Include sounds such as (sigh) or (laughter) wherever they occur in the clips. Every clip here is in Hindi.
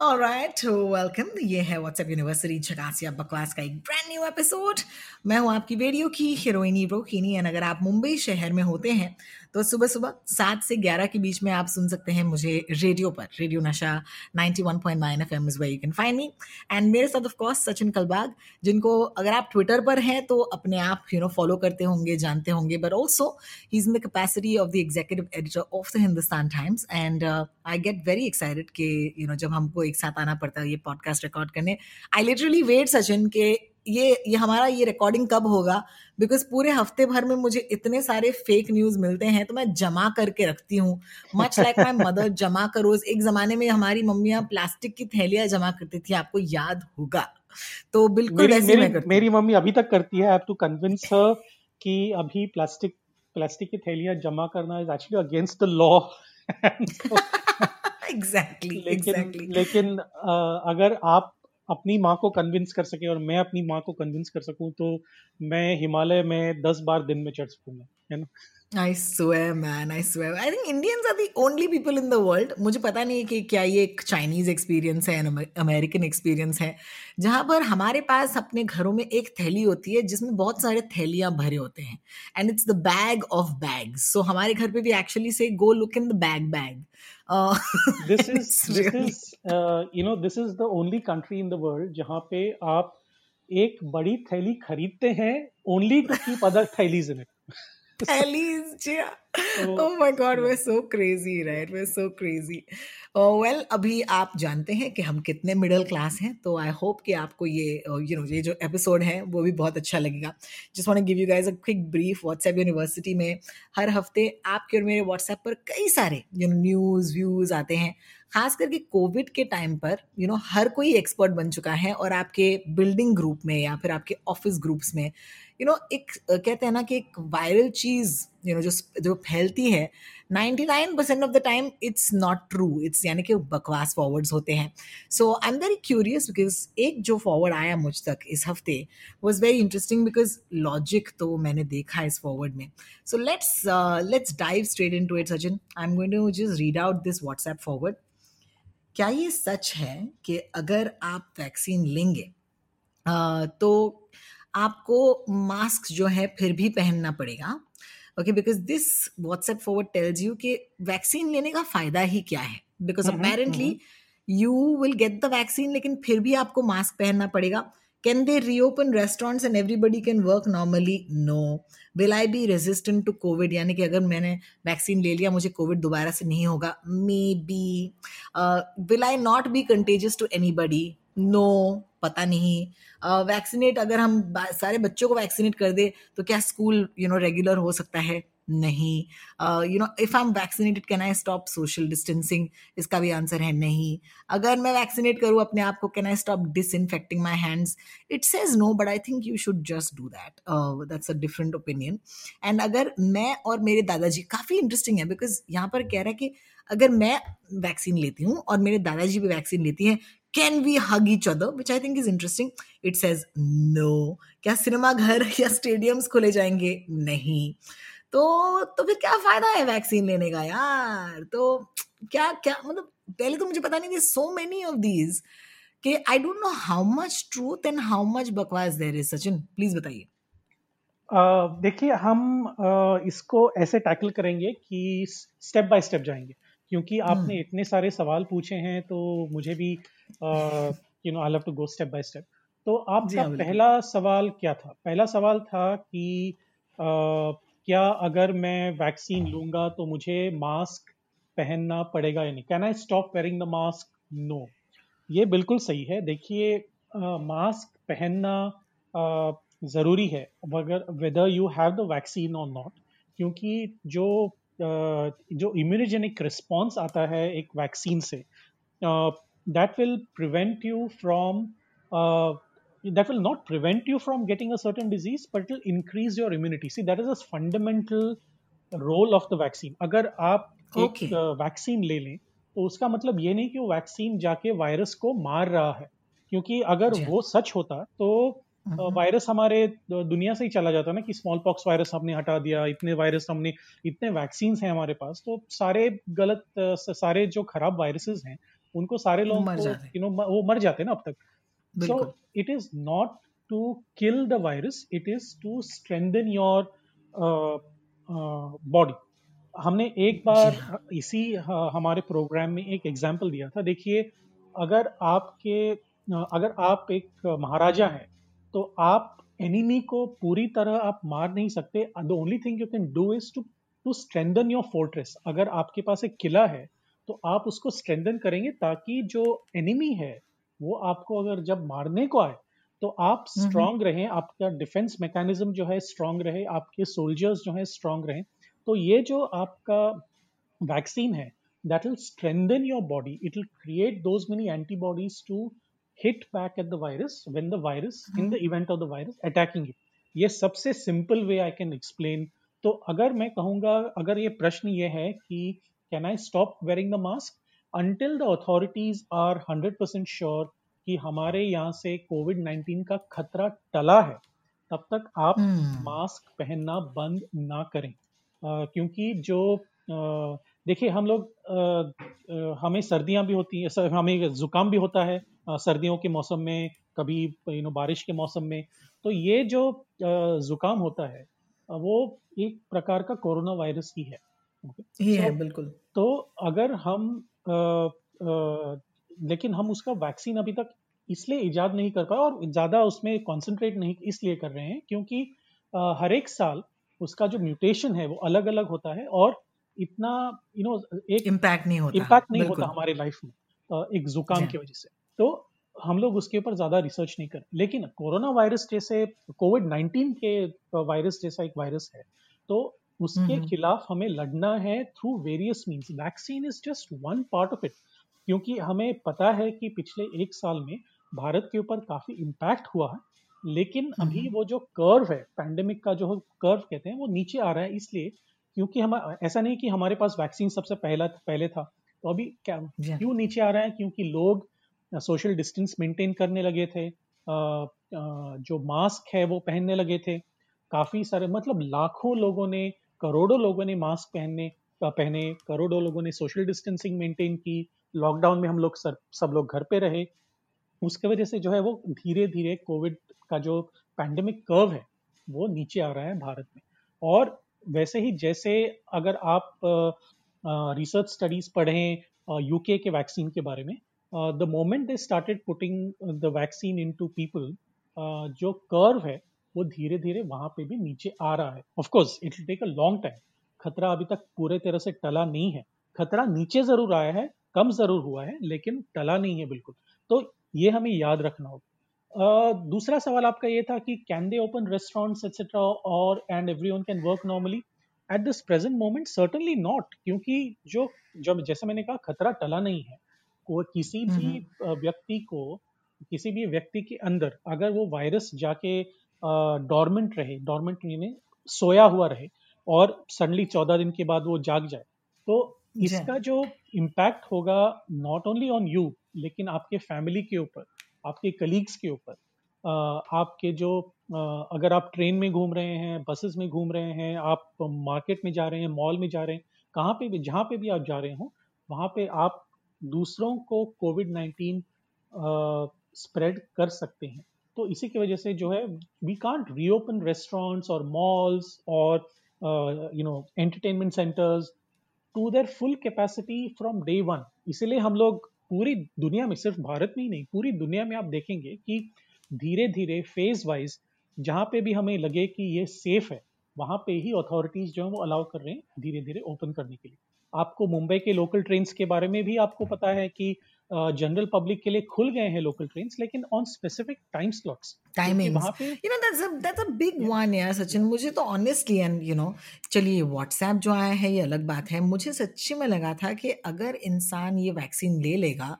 alright welcome ये है व्हाट्सएप यूनिवर्सिटी झकासिया बकवास का एक ब्रांड न्यू एपिसोड मैं हूँ आपकी वीडियो की हीरोइनी ब्रोकिनी एंड अगर आप मुंबई शहर में होते हैं तो सुबह सुबह सात से ग्यारह के बीच में आप सुन सकते हैं मुझे रेडियो पर, radio Nasha 91.9 F M is way you can find me and मेरे साथ ऑफ़ कोर्स सचिन कलबाग, जिनको अगर आप ट्विटर पर हैं तो अपने आप यू नो फॉलो करते होंगे, जानते होंगे but also he is in the capacity of the executive editor of the Hindustan Times and I get very excited कि यू नो जब हमको एक साथ आना पड़ता है ये पॉडकास्ट रिकॉर्ड करने। आई लिटरली वेट सचिन, के ये ये हमारा ये रिकॉर्डिंग कब होगा? बिकॉज़ पूरे हफ़्ते भर में मुझे इतने सारे फेक न्यूज़ मिलते हैं तो मैं जमा करके रखती हूँ। मच लाइक माई मदर जमा करो। एक जमाने में हमारी मम्मियाँ प्लास्टिक की थैलियाँ जमा करती थी आपको याद होगा। तो बिल्कुल मेरी, मेरी, मैं मेरी मम्मी अभी तक करती है टू कन्विंस हर कि अभी प्लास्टिक प्लास्टिक की थैलियाँ जमा करना is actually against the law exactly लेकिन एग्जैक्टली लेकिन अ, अगर आप अपनी माँ को कन्विंस कर सके और मैं अपनी माँ को कन्विंस कर सकूँ तो मैं हिमालय में दस बार दिन में चढ़ सकूँगा है ना I swear, man. I swear. I think Indians are the only people in the world. मुझे पता नहीं है कि क्या ये एक चाइनीज़ एक्सपीरियंस है अमेरिकन एक्सपीरियंस है जहाँ पर हमारे पास अपने घरों में एक थैली होती है जिसमें बहुत सारे थैलियाँ भरे होते हैं and it's the bag of bags so हमारे घर पे भी actually say go look in the bag bag is this is you know this is the only country in the world जहाँ पे आप एक बड़ी थैली खरीदते हैं only to keep other थैलीज in it Elise, yeah. Oh my god, we're so crazy, right? We're so crazy. Oh, well, अभी आप जानते हैं कि हम कितने मिडिल क्लास हैं तो आई होप कि आपको ये यू नो ये जो एपिसोड है वो भी बहुत अच्छा लगेगा just want give you guys a quick brief WhatsApp university में हर हफ़्ते आपके और मेरे व्हाट्सएप पर कई सारे यू नो न्यूज़ व्यूज़ आते हैं खास करके कोविड के टाइम पर यू you नो know, हर कोई एक्सपर्ट बन चुका है और आपके बिल्डिंग ग्रुप में या फिर आपके ऑफ़िस ग्रुप्स में यू you नो know, एक कहते हैं ना कि एक वायरल चीज़ यू नो जो जो फैलती है 99% of the time it's not true it's यानी कि बकवास फॉरवर्ड्स होते हैं। So I am very curious because एक जो फॉरवर्ड आया मुझ तक इस हफ़्ते was very interesting because logic तो मैंने देखा इस फॉरवर्ड में। So let's let's dive straight into it Sachin I am going to just read out this WhatsApp forward क्या ये सच है कि अगर आप वैक्सीन लेंगे तो आपको मास्क जो है फिर भी पहनना पड़ेगा? Okay because this WhatsApp forward tells you कि वैक्सीन लेने का फ़ायदा ही क्या है? Because apparently you will get the vaccine लेकिन फिर भी आपको मास्क पहनना पड़ेगा। Can they reopen restaurants and everybody can work normally no will I be resistant to COVID यानी कि अगर मैंने वैक्सीन ले लिया मुझे कोविड दोबारा से नहीं होगा? Maybe will I not be contagious to anybody no पता नहीं। वैक्सीनेट अगर हम सारे बच्चों को वैक्सीनेट कर दे तो क्या स्कूल यू नो रेगुलर हो सकता है? नहीं। You know if I am vaccinated can I stop social distancing इसका भी आंसर है नहीं। अगर मैं वैक्सीनेट करूँ अपने आप को can I stop disinfecting my hands it says no but I think you should just do that that's a different opinion and अगर मैं और मेरे दादाजी, काफ़ी इंटरेस्टिंग है बिकॉज़ यहाँ पर कह रहा है कि अगर मैं वैक्सीन लेती हूँ और मेरे दादाजी भी वैक्सीन लेती हैं can we hug each other which I think is interesting it says no क्या सिनेमा घर (laughs) या स्टेडियम्स खोले जाएँगे? नहीं। तो तो फिर क्या फ़ायदा है वैक्सीन लेने का यार? तो क्या क्या मतलब पहले तो मुझे पता नहीं थी सो मेनी ऑफ़ दीज कि I don't know how much truth and how much बकवास देर इज़ सचिन प्लीज़ बताइए। अ, देखिए हम अ, इसको ऐसे टैकल करेंगे कि स्टेप बाय स्टेप जाएँगे। क्योंकि आपने इतने सारे सवाल पूछे हैं तो मुझे भी you know I love to go step by step तो आपका हाँ, पहला सवाल क्या था? पहला सवाल था कि क्या अगर मैं वैक्सीन लूँगा तो मुझे मास्क पहनना पड़ेगा या नहीं? Can I stop wearing the mask no ये बिल्कुल सही है। देखिए मास्क पहनना ज़रूरी है मगर whether you have the vaccine और नॉट क्योंकि जो जो इम्यूनोजेनिक रिस्पॉन्स आता है एक वैक्सीन से that will prevent you from that will not prevent you from getting a certain disease but it will increase your immunity see that is a fundamental role of the vaccine अगर आप Okay. एक वैक्सीन ले लें तो उसका मतलब ये नहीं कि वो वैक्सीन जाके वायरस को मार रहा है क्योंकि अगर। वो सच होता तो। वायरस हमारे दुनिया से ही चला जाता ना कि स्मॉल पॉक्स वायरस हमने हटा दिया इतने वायरस हमने इतने वैक्सीन हैं हमारे पास तो सारे गलत सारे जो खराब वायरसेस हैं उनको सारे लोग मर जाते हैं। यू नो वो मर जाते हैं ना अब तक so it is not to kill it is to strengthen your uh, uh, body. हमने एक बार। इसी हमारे प्रोग्राम में एक एग्ज़ाम्पल दिया था देखिए अगर आपके अगर आप एक महाराजा हैं तो आप एनिमी को पूरी तरह आप मार नहीं सकते the only thing you can do is to to strengthen your fortress अगर आपके पास एक किला है तो आप उसको स्ट्रेंथन करेंगे ताकि जो एनिमी है वो आपको अगर जब मारने को आए तो आप हम्म। स्ट्रांग रहें आपका डिफेंस मैकेनिज्म जो है स्ट्रांग रहे आपके सोल्जर्स जो है स्ट्रांग रहें। तो ये जो आपका वैक्सीन है that will strengthen your body. It will create those many antibodies to hit back at the virus when the virus in the event of the virus attacking it ये सबसे simple way I can explain तो अगर मैं कहूँगा अगर ये प्रश्न ये है कि can I stop wearing the mask until the authorities are 100% sure कि हमारे यहाँ से कोविड 19 का खतरा टला है तब तक आप। मास्क पहनना बंद ना करें। अ, क्योंकि जो अ, देखिए हम लोग हमें सर्दियाँ भी होती हैं हमें जुकाम भी होता है सर्दियों के मौसम में कभी यू नो बारिश के मौसम में। तो ये जो जुकाम होता है वो एक प्रकार का कोरोना वायरस ही है है So, बिल्कुल। तो अगर हम अ, अ, लेकिन हम उसका वैक्सीन अभी तक इसलिए इजाद नहीं कर पाए और ज़्यादा उसमें कॉन्सेंट्रेट नहीं इसलिए कर रहे हैं क्योंकि हर एक साल उसका जो म्यूटेशन है वो अलग अलग होता है और इतना यू नो एक इम्पैक्ट नहीं होता। इम्पैक्ट नहीं होता हमारे लाइफ में एक जुकाम की वजह से। तो हम लोग उसके ऊपर ज़्यादा रिसर्च नहीं करें लेकिन कोरोना वायरस जैसे कोविड 19 के वायरस जैसा एक वायरस है तो उसके हम्म। खिलाफ हमें लड़ना है through various means vaccine is just one part of it क्योंकि हमें पता है कि पिछले एक साल में भारत के ऊपर काफ़ी इम्पैक्ट हुआ है लेकिन अभी हम्म। वो जो कर्व है पैंडेमिक का जो कर्व कहते हैं वो नीचे आ रहा है इसलिए क्योंकि हम ऐसा नहीं कि हमारे पास वैक्सीन सबसे पहला पहले था तो अभी क्या। क्यों नीचे आ रहा है क्योंकि लोग सोशल डिस्टेंस मेंटेन करने लगे थे जो मास्क है वो पहनने लगे थे काफ़ी सारे मतलब लाखों लोगों ने करोड़ों लोगों ने मास्क पहनने पहने, करोड़ों लोगों ने सोशल डिस्टेंसिंग मेंटेन की लॉकडाउन में हम लोग सब सब लोग घर पे रहे। उसके वजह से जो है वो धीरे धीरे कोविड का जो पैंडेमिक कर्व है, वो नीचे आ रहा है भारत में। और वैसे ही जैसे अगर आप रिसर्च स्टडीज़ पढ़ें यूके के वैक्सीन के बारे में the moment they started putting the vaccine into people जो कर्व है वो धीरे धीरे वहाँ पे भी नीचे आ रहा है। Of course it take a long time खतरा अभी तक पूरे तरह से टला नहीं है। खतरा नीचे ज़रूर आया है कम ज़रूर हुआ है लेकिन टला नहीं है बिल्कुल। तो ये हमें याद रखना होगा। Uh, दूसरा सवाल आपका ये था कि can they open restaurants etcetera और and everyone can work normally at this present moment certainly not क्योंकि जो जब जैसे मैंने कहा खतरा टला नहीं है। को किसी भी हम्म। व्यक्ति को किसी भी व्यक्ति के अंदर अगर वो वायरस जाके डॉर्मेंट रहे डॉर्मेंट यानी सोया हुआ रहे और सडनली चौदह दिन के बाद वो जाग जाए। तो इसका जो इम्पैक्ट होगा नॉट ओनली ऑन यू लेकिन आपके फैमिली के ऊपर आपके कलीग्स के ऊपर आपके जो अगर आप ट्रेन में घूम रहे हैं बसेस में घूम रहे हैं आप मार्केट में जा रहे हैं मॉल में जा रहे हैं कहाँ पे भी जहाँ पे भी आप जा रहे हो वहाँ पे आप दूसरों को कोविड नाइन्टीन स्प्रेड कर सकते हैं। तो इसी की वजह से जो है वी कांट रीओपन रेस्टोरेंट्स और मॉल्स और you know entertainment centres to their full capacity from day one इसीलिए हम लोग पूरी दुनिया में, सिर्फ़ भारत में ही नहीं, पूरी दुनिया में आप देखेंगे कि धीरे धीरे फ़ेज़ वाइज जहाँ पे भी हमें लगे कि ये सेफ़ है, वहाँ पे ही अथॉरिटीज जो है वो अलाउ कर रहे हैं धीरे धीरे ओपन करने के लिए। आपको मुंबई के लोकल ट्रेन के बारे में भी आपको पता है कि जनरल पब्लिक के लिए खुल गए हैं लोकल ट्रेन्स लेकिन ऑन स्पेसिफिक टाइम स्लॉट्स पे you know that's a that's a big one यार सचिन। मुझे तो ऑनेस्टली एंड यू नो चलिए व्हाट्सएप जो आया है ये अलग बात है। मुझे सच्ची में लगा था कि अगर इंसान ये वैक्सीन ले लेगा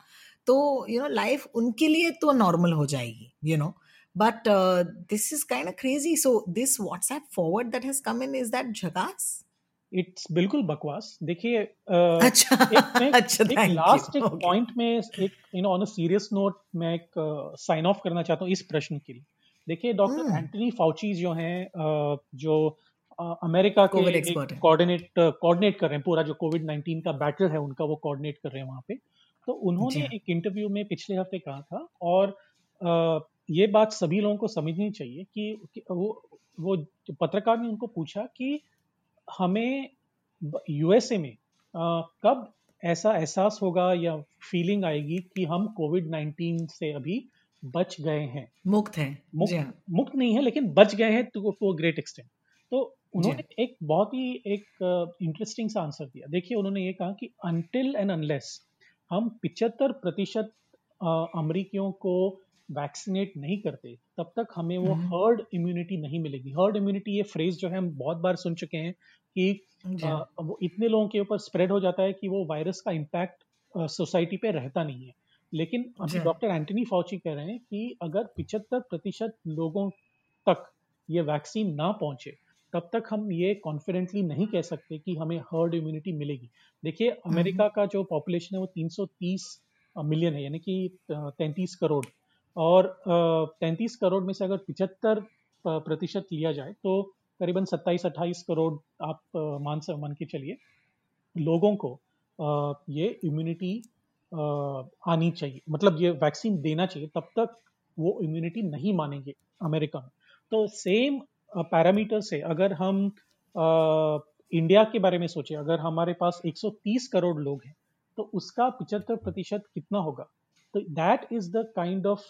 तो यू नो लाइफ उनके लिए तो नॉर्मल हो जाएगी you know but this is kind of crazy. So this WhatsApp forward that has come in is that jhakas? It's बिल्कुल बकवास देखिए अच्छा एक (laughs) अच्छा एक लास्ट एक Okay. पॉइंट में एक you know on a serious note मैं एक साइन ऑफ़ करना चाहता हूँ इस प्रश्न के लिए देखिए डॉक्टर. एंटनी फाउची जो हैं अ, जो अमेरिका के। कोऑर्डिनेट कोऑर्डिनेट कर रहे हैं पूरा जो कोविड 19 का बैटल है उनका वो कोऑर्डिनेट कर रहे हैं वहाँ पे तो उन्होंने। एक इंटरव्यू में पिछले हफ़्ते कहा था और ये बात सभी लोगों को समझनी चाहिए कि, कि वो वो पत्रकार ने उनको पूछा कि हमें यूएसए में अ, कब ऐसा एहसास होगा या फीलिंग आएगी कि हम कोविड 19 से अभी बच गए हैं? मुक्त है। मुक्त हाँ। मुक्त नहीं है लेकिन बच गए हैं टू टू ग्रेट एक्सटेंट तो उन्होंने एक बहुत ही एक इंटरेस्टिंग सा आंसर दिया। देखिए उन्होंने ये कहा कि अनटिल एंड अनलेस हम पिचहत्तर प्रतिशत अमरीकियों को वैक्सीनेट नहीं करते तब तक हमें वो हम्म। हर्ड इम्यूनिटी नहीं मिलेगी। हर्ड इम्यूनिटी ये फ्रेज जो है हम बहुत बार सुन चुके हैं कि हाँ वो इतने लोगों के ऊपर स्प्रेड हो जाता है कि वो वायरस का इम्पैक्ट सोसाइटी पे रहता नहीं है। लेकिन अभी डॉक्टर एंटनी फाउची कह रहे हैं कि अगर पिचहत्तर प्रतिशत लोगों तक ये वैक्सीन ना पहुँचे तब तक हम ये कॉन्फिडेंटली नहीं कह सकते कि हमें हर्ड इम्यूनिटी मिलेगी। देखिए हम्म। अमेरिका का जो पॉपुलेशन है वो 330 मिलियन है यानी कि तैंतीस करोड़। और तैंतीस करोड़ में से अगर पिचहत्तर प्रतिशत लिया जाए तो करीबन 27-28 करोड़ आप मान से, मान के चलिए, लोगों को ये इम्यूनिटी आनी चाहिए। मतलब ये वैक्सीन देना चाहिए, तब तक वो इम्यूनिटी नहीं मानेंगे अमेरिका में। तो सेम पैरामीटर से अगर हम इंडिया के बारे में सोचें, अगर हमारे पास 130 करोड़ लोग हैं तो उसका 75 प्रतिशत कितना होगा? तो that is the kind of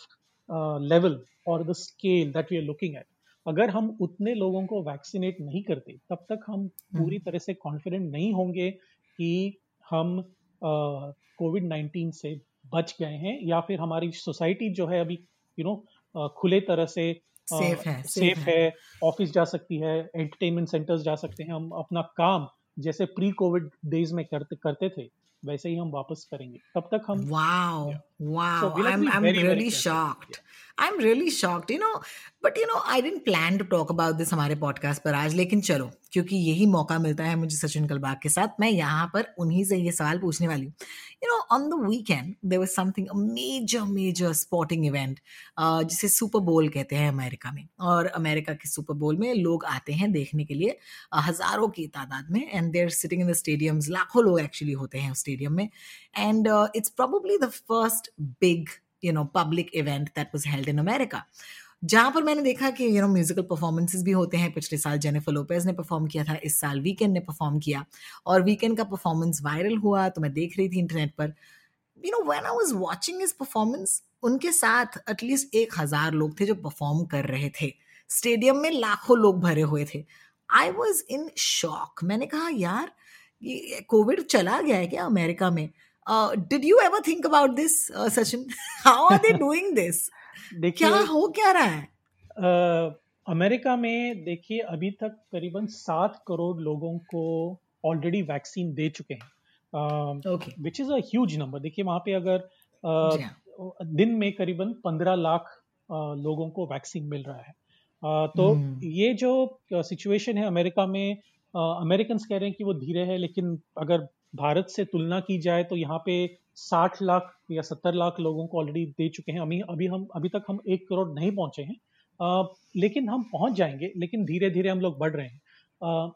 level और the scale that we are looking at अगर हम उतने लोगों को वैक्सीनेट नहीं करते तब तक हम पूरी तरह से कॉन्फिडेंट नहीं होंगे कि हम कोविड 19 से बच गए हैं या फिर हमारी सोसाइटी जो है अभी यू नो खुले तरह से सेफ़ है सेफ़ है। ऑफ़िस जा सकती है एंटरटेनमेंट सेंटर्स जा सकते हैं हम अपना काम जैसे प्री कोविड डेज़ में करते करते थे वैसे ही हम वापस करेंगे। तब तक हम wow wow I am I am really shocked Shocked. I'm really shocked. You know, but you know, I didn't plan to talk about this हमारे podcast पर आज लेकिन चलो क्योंकि यही मौका मिलता है मुझे सचिन कलबाग के साथ मैं यहाँ पर उन्हीं से ये सवाल पूछने वाली हूँ you know on the weekend there was something major major sporting event जिसे सुपर बोल कहते हैं अमेरिका में और अमेरिका के सुपर बोल में लोग आते हैं देखने के लिए हज़ारों की तादाद में and there sitting in the stadiums लाखों लोग एक्चुअली होते हैं उस स्टेडियम में and it's it's the first big you know, public event that was held in america. जहाँ पर मैंने देखा कि यू नो म्यूजिकल परफॉर्मेंसेस भी होते हैं। पिछले साल जेनिफर लोपेज ने परफॉर्म किया था, इस साल वीकेंड ने परफॉर्म किया। और वीकेंड का परफॉर्मेंस वायरल हुआ तो मैं देख रही थी इंटरनेट पर। You know when I was watching his performance उनके साथ एटलीस्ट एक हज़ार लोग थे जो परफॉर्म कर रहे थे। स्टेडियम में लाखों लोग भरे हुए थे। आई वॉज़ इन शॉक मैंने कहा, यार, ये कोविड चला गया है क्या अमेरिका में? Did you ever think about this Sachin how are they doing this क्या हो क्या रहा है? अ, अमेरिका में देखिए अभी तक करीबन सात करोड़ लोगों को ऑलरेडी वैक्सीन दे चुके हैं। विच इज़ अ नंबर देखिए वहाँ पे अगर हाँ। दिन में करीबन पंद्रह लाख अ, लोगों को वैक्सीन मिल रहा है। अ, तो हम्म। ये जो सिचुएशन है अमेरिका में अमेरिकन uh, कह रहे हैं कि वो धीरे है लेकिन अगर भारत से तुलना की जाए तो यहाँ पे साठ लाख या सत्तर लाख लोगों को ऑलरेडी दे चुके हैं। अभी अभी हम अभी तक हम एक करोड़ नहीं पहुँचे हैं। अ, लेकिन हम पहुँच जाएँगे लेकिन धीरे धीरे हम लोग बढ़ रहे हैं।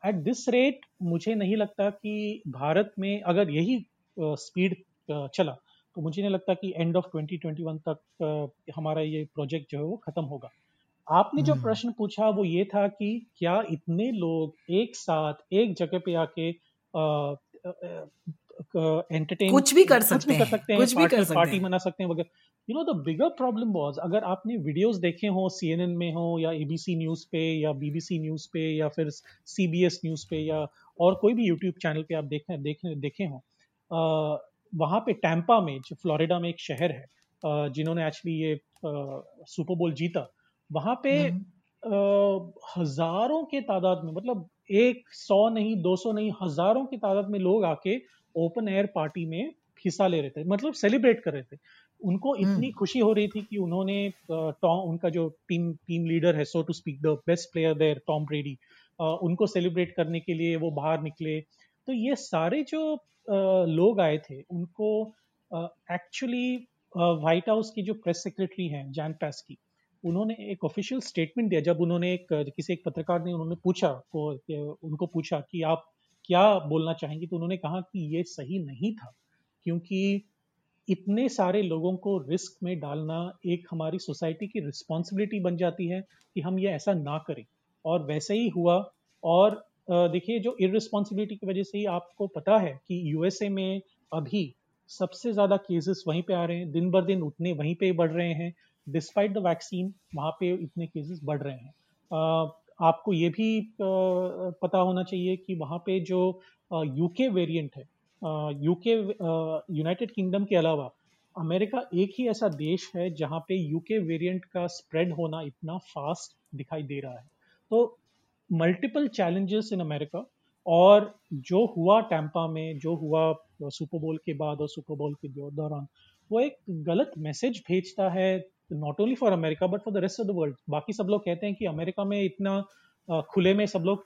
एट दिस रेट मुझे नहीं लगता कि भारत में अगर यही स्पीड चला तो मुझे नहीं लगता कि एंड ऑफ़ 2021 तक हमारा ये प्रोजेक्ट जो है वो खत्म होगा। आपने जो हम्म। प्रश्न पूछा वो ये था कि क्या इतने लोग एक साथ एक जगह पे आके एंटरटेन कुछ भी कर कुछ सकते भी कर हैं, सकते हैं कुछ भी कर सकते हैं पार्टी हैं। मना सकते हैं वगैरह you know the bigger problem was अगर आपने वीडियोस देखे हो सीएनएन में हो या एबीसी न्यूज़ पे या बीबीसी न्यूज़ पे या फिर सीबीएस न्यूज़ पे या और कोई भी यूट्यूब चैनल पे आप देखें देखे देखे हो वहाँ पे टैंपा में जो फ्लोरिडा में एक शहर है जिन्होंने एक्चुअली ये सुपर बोल जीता वहाँ पे हम्म। हज़ारों के तादाद में मतलब एक सौ नहीं दो सौ नहीं हज़ारों की तादाद में लोग आके ओपन एयर पार्टी में हिस्सा ले रहे थे मतलब सेलिब्रेट कर रहे थे। उनको इतनी खुशी हो रही थी कि उन्होंने टॉम उनका जो टीम टीम लीडर है so to speak the best player there Tom Brady उनको सेलिब्रेट करने के लिए वो बाहर निकले। तो ये सारे जो लोग आए थे उनको एक्चुअली व्हाइट हाउस की जो प्रेस सेक्रेटरी हैं जैन पैस की उन्होंने एक ऑफिशियल स्टेटमेंट दिया, जब उन्होंने एक, किसी एक पत्रकार ने उन्होंने पूछा को उनको पूछा कि आप क्या बोलना चाहेंगे तो उन्होंने कहा कि ये सही नहीं था, क्योंकि इतने सारे लोगों को रिस्क में डालना एक हमारी सोसाइटी की रिस्पॉन्सिबिलिटी बन जाती है कि हम ये ऐसा ना करें। और वैसे ही हुआ, और देखिए, जो इरिस्पॉन्सिबिलिटी की वजह से ही आपको पता है कि यूएसए में अभी सबसे ज़्यादा केसेस वहीं पे आ रहे हैं, दिन बर दिन उतने वहीं पे बढ़ रहे हैं डिस्पाइट द वैक्सीन वहाँ पे इतने केसेस बढ़ रहे हैं। आपको ये भी पता होना चाहिए कि वहाँ पे जो यूके वेरिएंट है यूके यूनाइटेड किंगडम के अलावा अमेरिका एक ही ऐसा देश है जहाँ पे यूके वेरिएंट का स्प्रेड होना इतना फास्ट दिखाई दे रहा है। तो मल्टीपल चैलेंजेस इन अमेरिका और जो हुआ टैंपा में, जो हुआ सुपर बोल के बाद और सुपर बोल के दौरान, वो एक गलत मैसेज भेजता है not only for America but for the rest of the world बाकी सब लोग कहते हैं कि अमेरिका में इतना खुले में सब लोग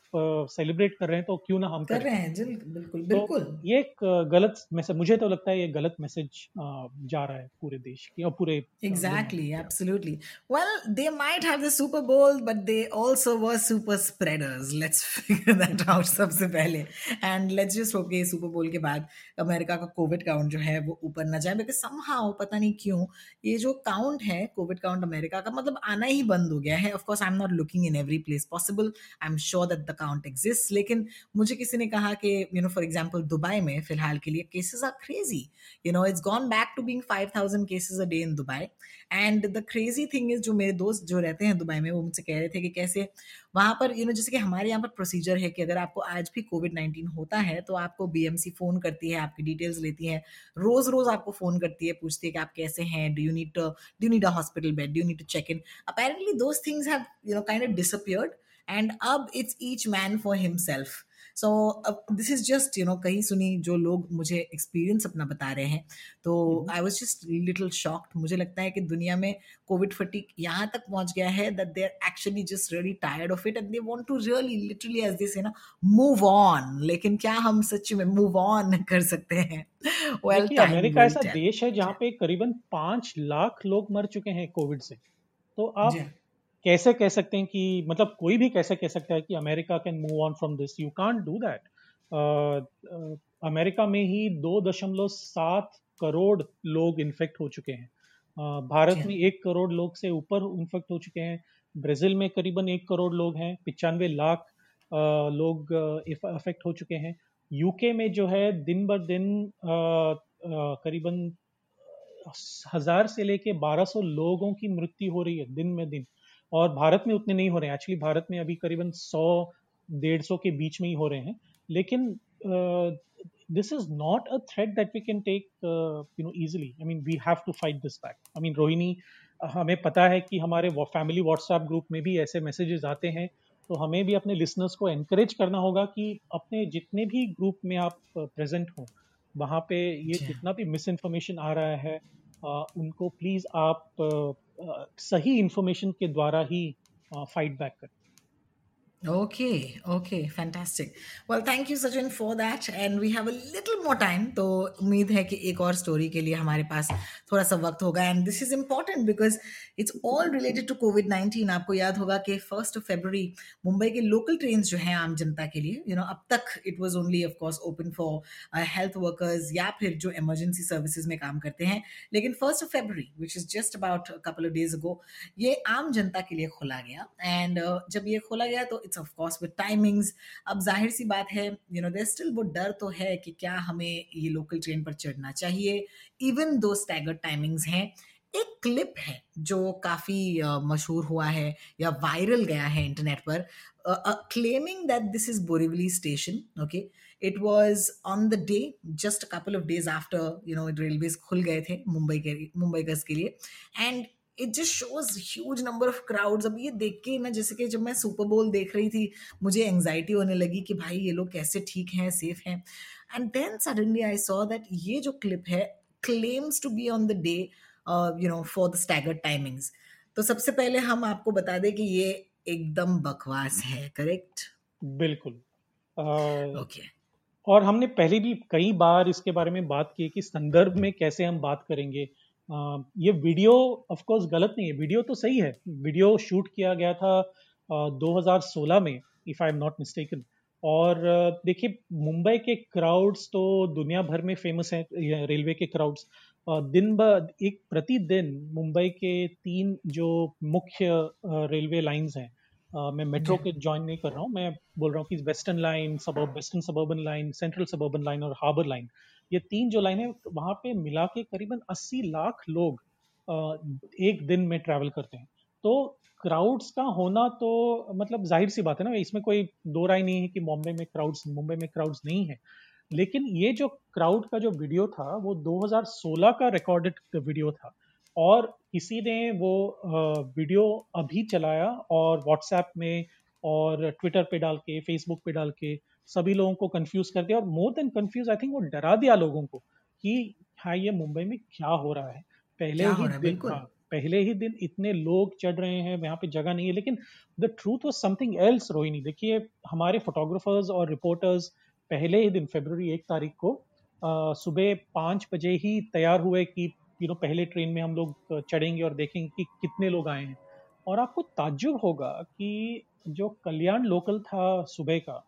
सेलिब्रेट कर रहे हैं तो क्यों ना हम कर रहे हैं बिल्कुल बिल्कुल तो ये एक गलत मैसेज मुझे तो लगता है ये गलत मैसेज जा रहा है पूरे देश की और पूरे exactly absolutely well they might have the Super Bowl but they also were super spreaders let's figure that out सबसे पहले. एंड लेट्स जस्ट होप के सुपर बोल के बाद अमेरिका का कोविड काउंट जो है वो ऊपर ना जाए बिकॉज़ समहाउ पता नहीं क्यों ये जो काउंट है कोविड काउंट अमेरिका का मतलब आना ही बंद हो गया है. Of course I am not looking in every place possible I am sure that the count exist लेकिन मुझे किसी ने कहा कि you know for example Dubai में फ़िलहाल के लिए cases are crazy you know it's gone back to being five thousand cases a day in Dubai and the crazy thing is जो मेरे दोस्त जो रहते हैं दुबई में, वो मुझसे कह रहे थे कि कैसे वहाँ पर यू नो जैसे कि हमारे यहाँ पर प्रोसीजर है कि अगर आपको आज भी कोविड नाइन्टीन होता है तो आपको बीएमसी फ़ोन करती है, आपकी डिटेल्स लेती है रोज रोज आपको फ़ोन करती है, पूछती है कि आप कैसे हैं do you need do need a hospital bed do need to check in apparently those things have you know kind of disappeared and अब it's each man for himself so this is just you know कहीं सुनी जो लोग मुझे एक्सपीरियंस अपना बता रहे हैं तो I was just little shocked मुझे लगता है कि दुनिया में कोविड फटीक यहाँ तक पहुँच गया है that they are actually just really tired of it and they want to really literally as this है ना मूव ऑन लेकिन क्या हम सच में मूव ऑन (laughs) कर सकते हैं? Well, अमेरिका ऐसा देश है जहाँ पे करीबन पाँच लाख लोग मर चुके हैं कोविड से। तो आप कैसे कह सकते हैं कि मतलब कोई भी कैसे कह सकता है कि America can move on from this you can't do that America में ही दो दशमलव सात करोड़ लोग इन्फेक्ट हो चुके हैं. Uh, भारत में एक करोड़ लोग से ऊपर इन्फेक्ट हो चुके हैं. ब्राज़ील में करीबन एक करोड़ लोग हैं. पिचानवे लाख uh, लोग अफेक्ट uh, हो चुके हैं. यूके में जो है दिन ब दिन करीबन हज़ार से लेके 1200 लोगों की मृत्यु हो रही है दिन में दिन. और भारत में उतने नहीं हो रहे हैं। एक्चुअली भारत में अभी करीबन सौ डेढ़ सौ के बीच में ही हो रहे हैं। लेकिन this is not a threat that we can take you know easily I mean we have to fight this back I mean Rohini हमें पता है कि हमारे फैमिली व्हाट्सएप ग्रुप में भी ऐसे मैसेजेस आते हैं। तो हमें भी अपने लिसनर्स को एनकरेज करना होगा कि अपने जितने भी ग्रुप में आप प्रेजेंट हों वहाँ पे ये जितना भी मिस इन्फॉर्मेशन आ रहा है आ, उनको प्लीज़ आप सही इंफॉर्मेशन के द्वारा ही फाइट बैक करते Okay, okay, fantastic. Well, thank you Sachin for that. And we have a little more time तो उम्मीद है कि एक और स्टोरी के लिए हमारे पास थोड़ा सा वक्त होगा. And this is important because it's all related to COVID nineteen आपको याद होगा कि फ़र्स्ट ऑफ़ फेबर मुंबई के लोकल ट्रेन जो हैं आम जनता के लिए यू नो अब तक it was only of course open for health workers या फिर जो इमरजेंसी सर्विसेज़ में काम करते हैं. लेकिन first of February which is just about couple of days ago ये आम जनता के लिए खोला गया. एंड uh, जब ये खोला गया तो it's of course with timings अब ज़ाहिर सी बात है यू नो देर स्टिल वो डर तो है कि क्या हमें ये लोकल ट्रेन पर चढ़ना चाहिए। इवन दो स्टैगर्ड टाइमिंग्स हैं। एक क्लिप है जो काफ़ी मशहूर हुआ है या वायरल गया है इंटरनेट पर। Claiming that this is Borivali station okay it was on the day just couple of days after you know railways खुल गए थे मुंबई के मुंबई के लिए। And it just shows huge number of crowds अब ये देख के ना जैसे कि जब मैं सुपर बोल देख रही थी मुझे एंगजाइटी होने लगी कि भाई ये लोग कैसे ठीक हैं सेफ़ हैं। And then suddenly I saw that ये जो क्लिप है claims to be on the day you know for the staggered timings तो सबसे पहले हम आपको बता दें कि ये एकदम बकवास है करेक्ट बिल्कुल। Okay uh, okay. और हमने पहले भी कई बार इसके बारे में बात की कि संदर्भ में कैसे हम बात करेंगे। आ, ये वीडियो ऑफ़ कोर्स गलत नहीं है। वीडियो तो सही है। वीडियो शूट किया गया था आ, 2016 में if I am not mistaken और देखिए मुंबई के क्राउड्स तो दुनिया भर में फ़ेमस हैं रेलवे के क्राउड्स दिन ब एक प्रतिदिन मुंबई के तीन जो मुख्य रेलवे लाइंस हैं मैं मेट्रो के ज्वाइन नहीं कर रहा हूँ। मैं बोल रहा हूँ कि वेस्टर्न लाइन सब western suburban line central suburban line और हार्बर लाइन ये तीन जो लाइन वहाँ पे मिला के करीबन 80 लाख लोग एक दिन में ट्रैवल करते हैं। तो क्राउड्स का होना तो मतलब ज़ाहिर सी बात है ना, इसमें कोई दो राय नहीं है कि मुंबई में क्राउड्स मुंबई में क्राउड्स नहीं है। लेकिन ये जो क्राउड का जो वीडियो था, वो 2016 का रिकॉर्डेड वीडियो था। और किसी ने वो वीडियो अभी चलाया और व्हाट्सएप में और ट्विटर पे डाल के फेसबुक पे डाल के सभी लोगों को कंफ्यूज कर दिया और more than confuse I think वो डरा दिया लोगों को कि हाँ ये मुंबई में क्या हो रहा है। पहले ही दिन हाँ, पहले ही दिन इतने लोग चढ़ रहे हैं यहाँ पे जगह नहीं है लेकिन the truth was something else Rohini. देखिए हमारे फोटोग्राफर्स और रिपोर्टर्स पहले ही दिन फेबर एक तारीख को सुबह पाँच बजे ही तैयार हुए कि यू नो पहले ट्रेन में हम लोग चढ़ेंगे और देखेंगे कि कितने लोग आए हैं। और आपको ताज्जुब होगा कि जो कल्याण लोकल था सुबह का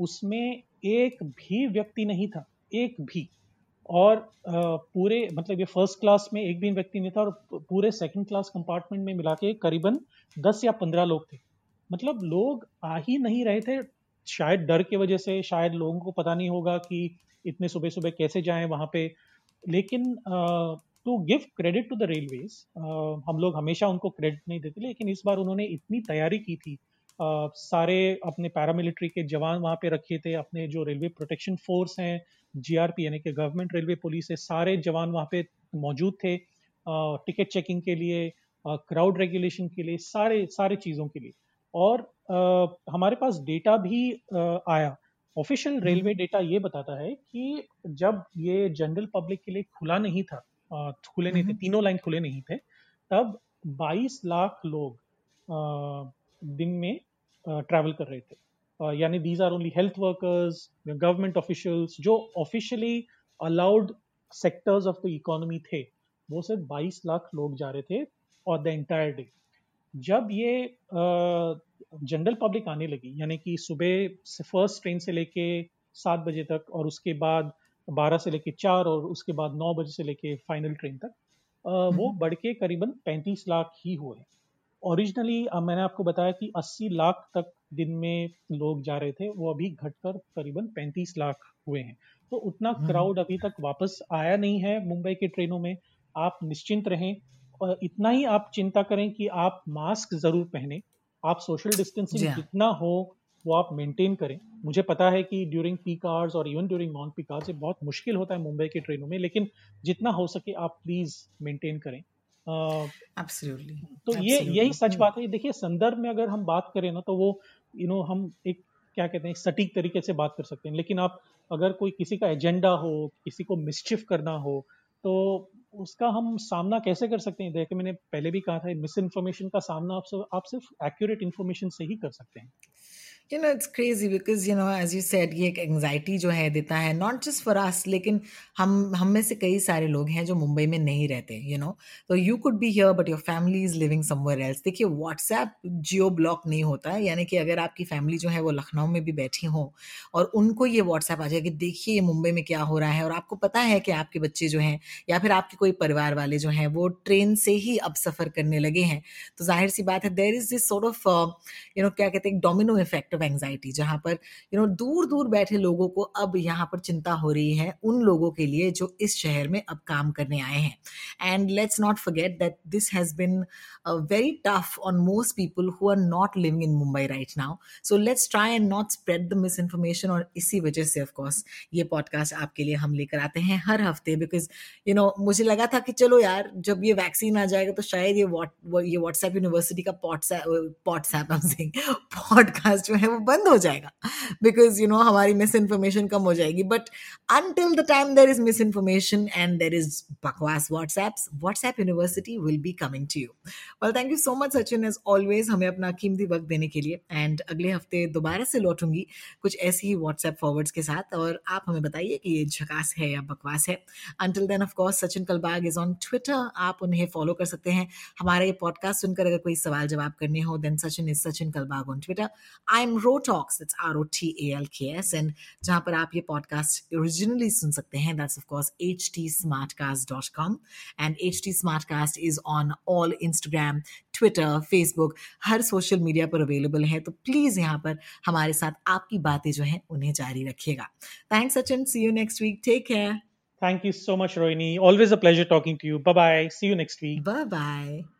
उसमें एक भी व्यक्ति नहीं था, एक भी। और पूरे मतलब ये फ़र्स्ट क्लास में एक भी व्यक्ति नहीं था और पूरे सेकंड क्लास कंपार्टमेंट में मिला के करीबन दस या पंद्रह लोग थे। मतलब लोग आ ही नहीं रहे थे। शायद डर के वजह से, शायद लोगों को पता नहीं होगा कि इतने सुबह सुबह कैसे जाएँ वहाँ पे। लेकिन to give credit to the railways हम लोग हमेशा उनको क्रेडिट नहीं देते, लेकिन इस बार उन्होंने इतनी तैयारी की थी सारे अपने पैरामिलिट्री के जवान वहाँ पे रखे थे अपने जो रेलवे प्रोटेक्शन फोर्स हैं जीआरपी यानी कि गवर्नमेंट रेलवे पुलिस है सारे जवान वहाँ पे मौजूद थे टिकट चेकिंग के लिए क्राउड रेगुलेशन के लिए सारे सारे चीज़ों के लिए। और uh, हमारे पास डेटा भी uh, आया। ऑफिशियल रेलवे डेटा ये बताता है कि जब ये जनरल पब्लिक के लिए खुला नहीं था खुले नहीं थे तीनों लाइन खुले नहीं थे तब 22 लाख लोग दिन में ट्रैवल कर रहे थे। यानी these are only health workers government officials जो officially allowed sectors of the economy थे वो सिर्फ़ 22 लाख लोग जा रहे थे और द एंटायर डे जब ये जनरल uh, पब्लिक आने लगी यानी कि सुबह से फ़र्स्ट ट्रेन से लेके सात बजे तक और उसके बाद बारह से लेके चार और उसके बाद नौ बजे से लेके फाइनल ट्रेन तक uh, वो हम्म। बढ़ के करीबन पैंतीस लाख ही हुए। ओरिजिनली मैंने आपको बताया कि 80 लाख तक दिन में लोग जा रहे थे वो अभी घटकर करीबन 35 लाख हुए हैं। तो उतना क्राउड हम्म। अभी तक वापस आया नहीं है मुंबई के ट्रेनों में। आप निश्चिंत रहें और इतना ही आप चिंता करें कि आप मास्क ज़रूर पहने। आप सोशल डिस्टेंसिंग। जितना हो वो आप मेंटेन करें। मुझे पता है कि ड्यूरिंग पीक आवर्स और even during non peak hours ये बहुत मुश्किल होता है मुंबई के ट्रेनों में लेकिन जितना हो सके आप प्लीज़ मेंटेन करें। एब्सोल्युटली तो ये यही सच बात है। देखिए संदर्भ में अगर हम बात करें ना तो वो यू you नो know, हम एक क्या कहते हैं सटीक तरीके से बात कर सकते हैं। लेकिन आप अगर कोई किसी का एजेंडा हो किसी को मिसचिफ करना हो तो उसका हम सामना कैसे कर सकते हैं? देखिए मैंने पहले भी कहा था मिस इन्फॉर्मेशन का सामना आप, आप सिर्फ़ एक्यूरेट इन्फॉर्मेशन से ही कर सकते हैं। You know it's crazy because you know as you said ये एक एंगजाइटी जो है देता है नॉट जस्ट फॉर अस लेकिन हम हम में से कई सारे लोग हैं जो मुंबई में नहीं रहते यू नो तो you could be here but your family is living somewhere else देखिए व्हाट्सएप जियो ब्लॉक नहीं होता है यानी कि अगर आपकी फैमिली जो है वो लखनऊ में भी बैठी हो, और उनको ये व्हाट्सएप आ जाए कि देखिए ये मुंबई में क्या हो रहा है, और आपको पता है कि आपके बच्चे जो हैं, या फिर आपके कोई परिवार वाले जो हैं, वो ट्रेन से ही अब सफ़र करने लगे हैं. तो ज़ाहिर सी बात है there is this sort of you know क्या कहते हैं डोमिनो इफ़ेक्ट ऑफ़ एंगजाइटी जहाँ पर यू नो दूर दूर बैठे लोगों को अब यहाँ पर चिंता हो रही है उन लोगों के लिए जो इस शहर में अब काम करने आए हैं। And let's not forget that this has been very tough on most people who are not living in Mumbai right now so let's try and not spread the misinformation और इसी वजह से ऑफकोर्स ये पॉडकास्ट आपके लिए हम लेकर आते हैं हर हफ़्ते बिकॉज़ यू नो मुझे लगा था कि चलो यार, जब ये वैक्सीन आ जाएगा तो शायद ये वॉट ये व्हाट्सएप यूनिवर्सिटी का पॉट्सएप पॉट्सएप पॉडकास्ट जो है वो बंद हो जाएगा। बिकॉज़ यू नो हमारी मिस इन्फॉर्मेशन कम हो जाएगी। But until the time there is misinformation and there is बकवास WhatsApp WhatsApp university will be coming to you well thank you so much Sachin as always हमें अपना कीमती वक्त देने के लिए। एंड अगले हफ़्ते दोबारा से लौटूँगी कुछ ऐसी ही व्हाट्सएप फॉरवर्ड्स के साथ। और आप हमें बताइए कि ये झकास है या बकवास है। Until then of course Sachin Kalbag is on Twitter आप उन्हें फॉलो कर सकते हैं। हमारा ये पॉडकास्ट सुनकर अगर कोई सवाल जवाब करने हो then Sachin is Sachin Kalbag on Twitter I am ro talks it's R O T A L K S and जहाँ पर आप ये पॉडकास्ट ओरिजिनली सुन सकते हैं that's of course H T smartcast dot com and H T smartcast is on all Instagram Twitter Facebook her social media पर अवेलेबल है तो प्लीज़ यहाँ पर हमारे साथ आपकी बातें जो हैं उन्हें जारी रखिएगा thanks Sachin see you next week take care Thank you so much, Rohini. Always a pleasure talking to you. Bye bye. See you next week. Bye bye.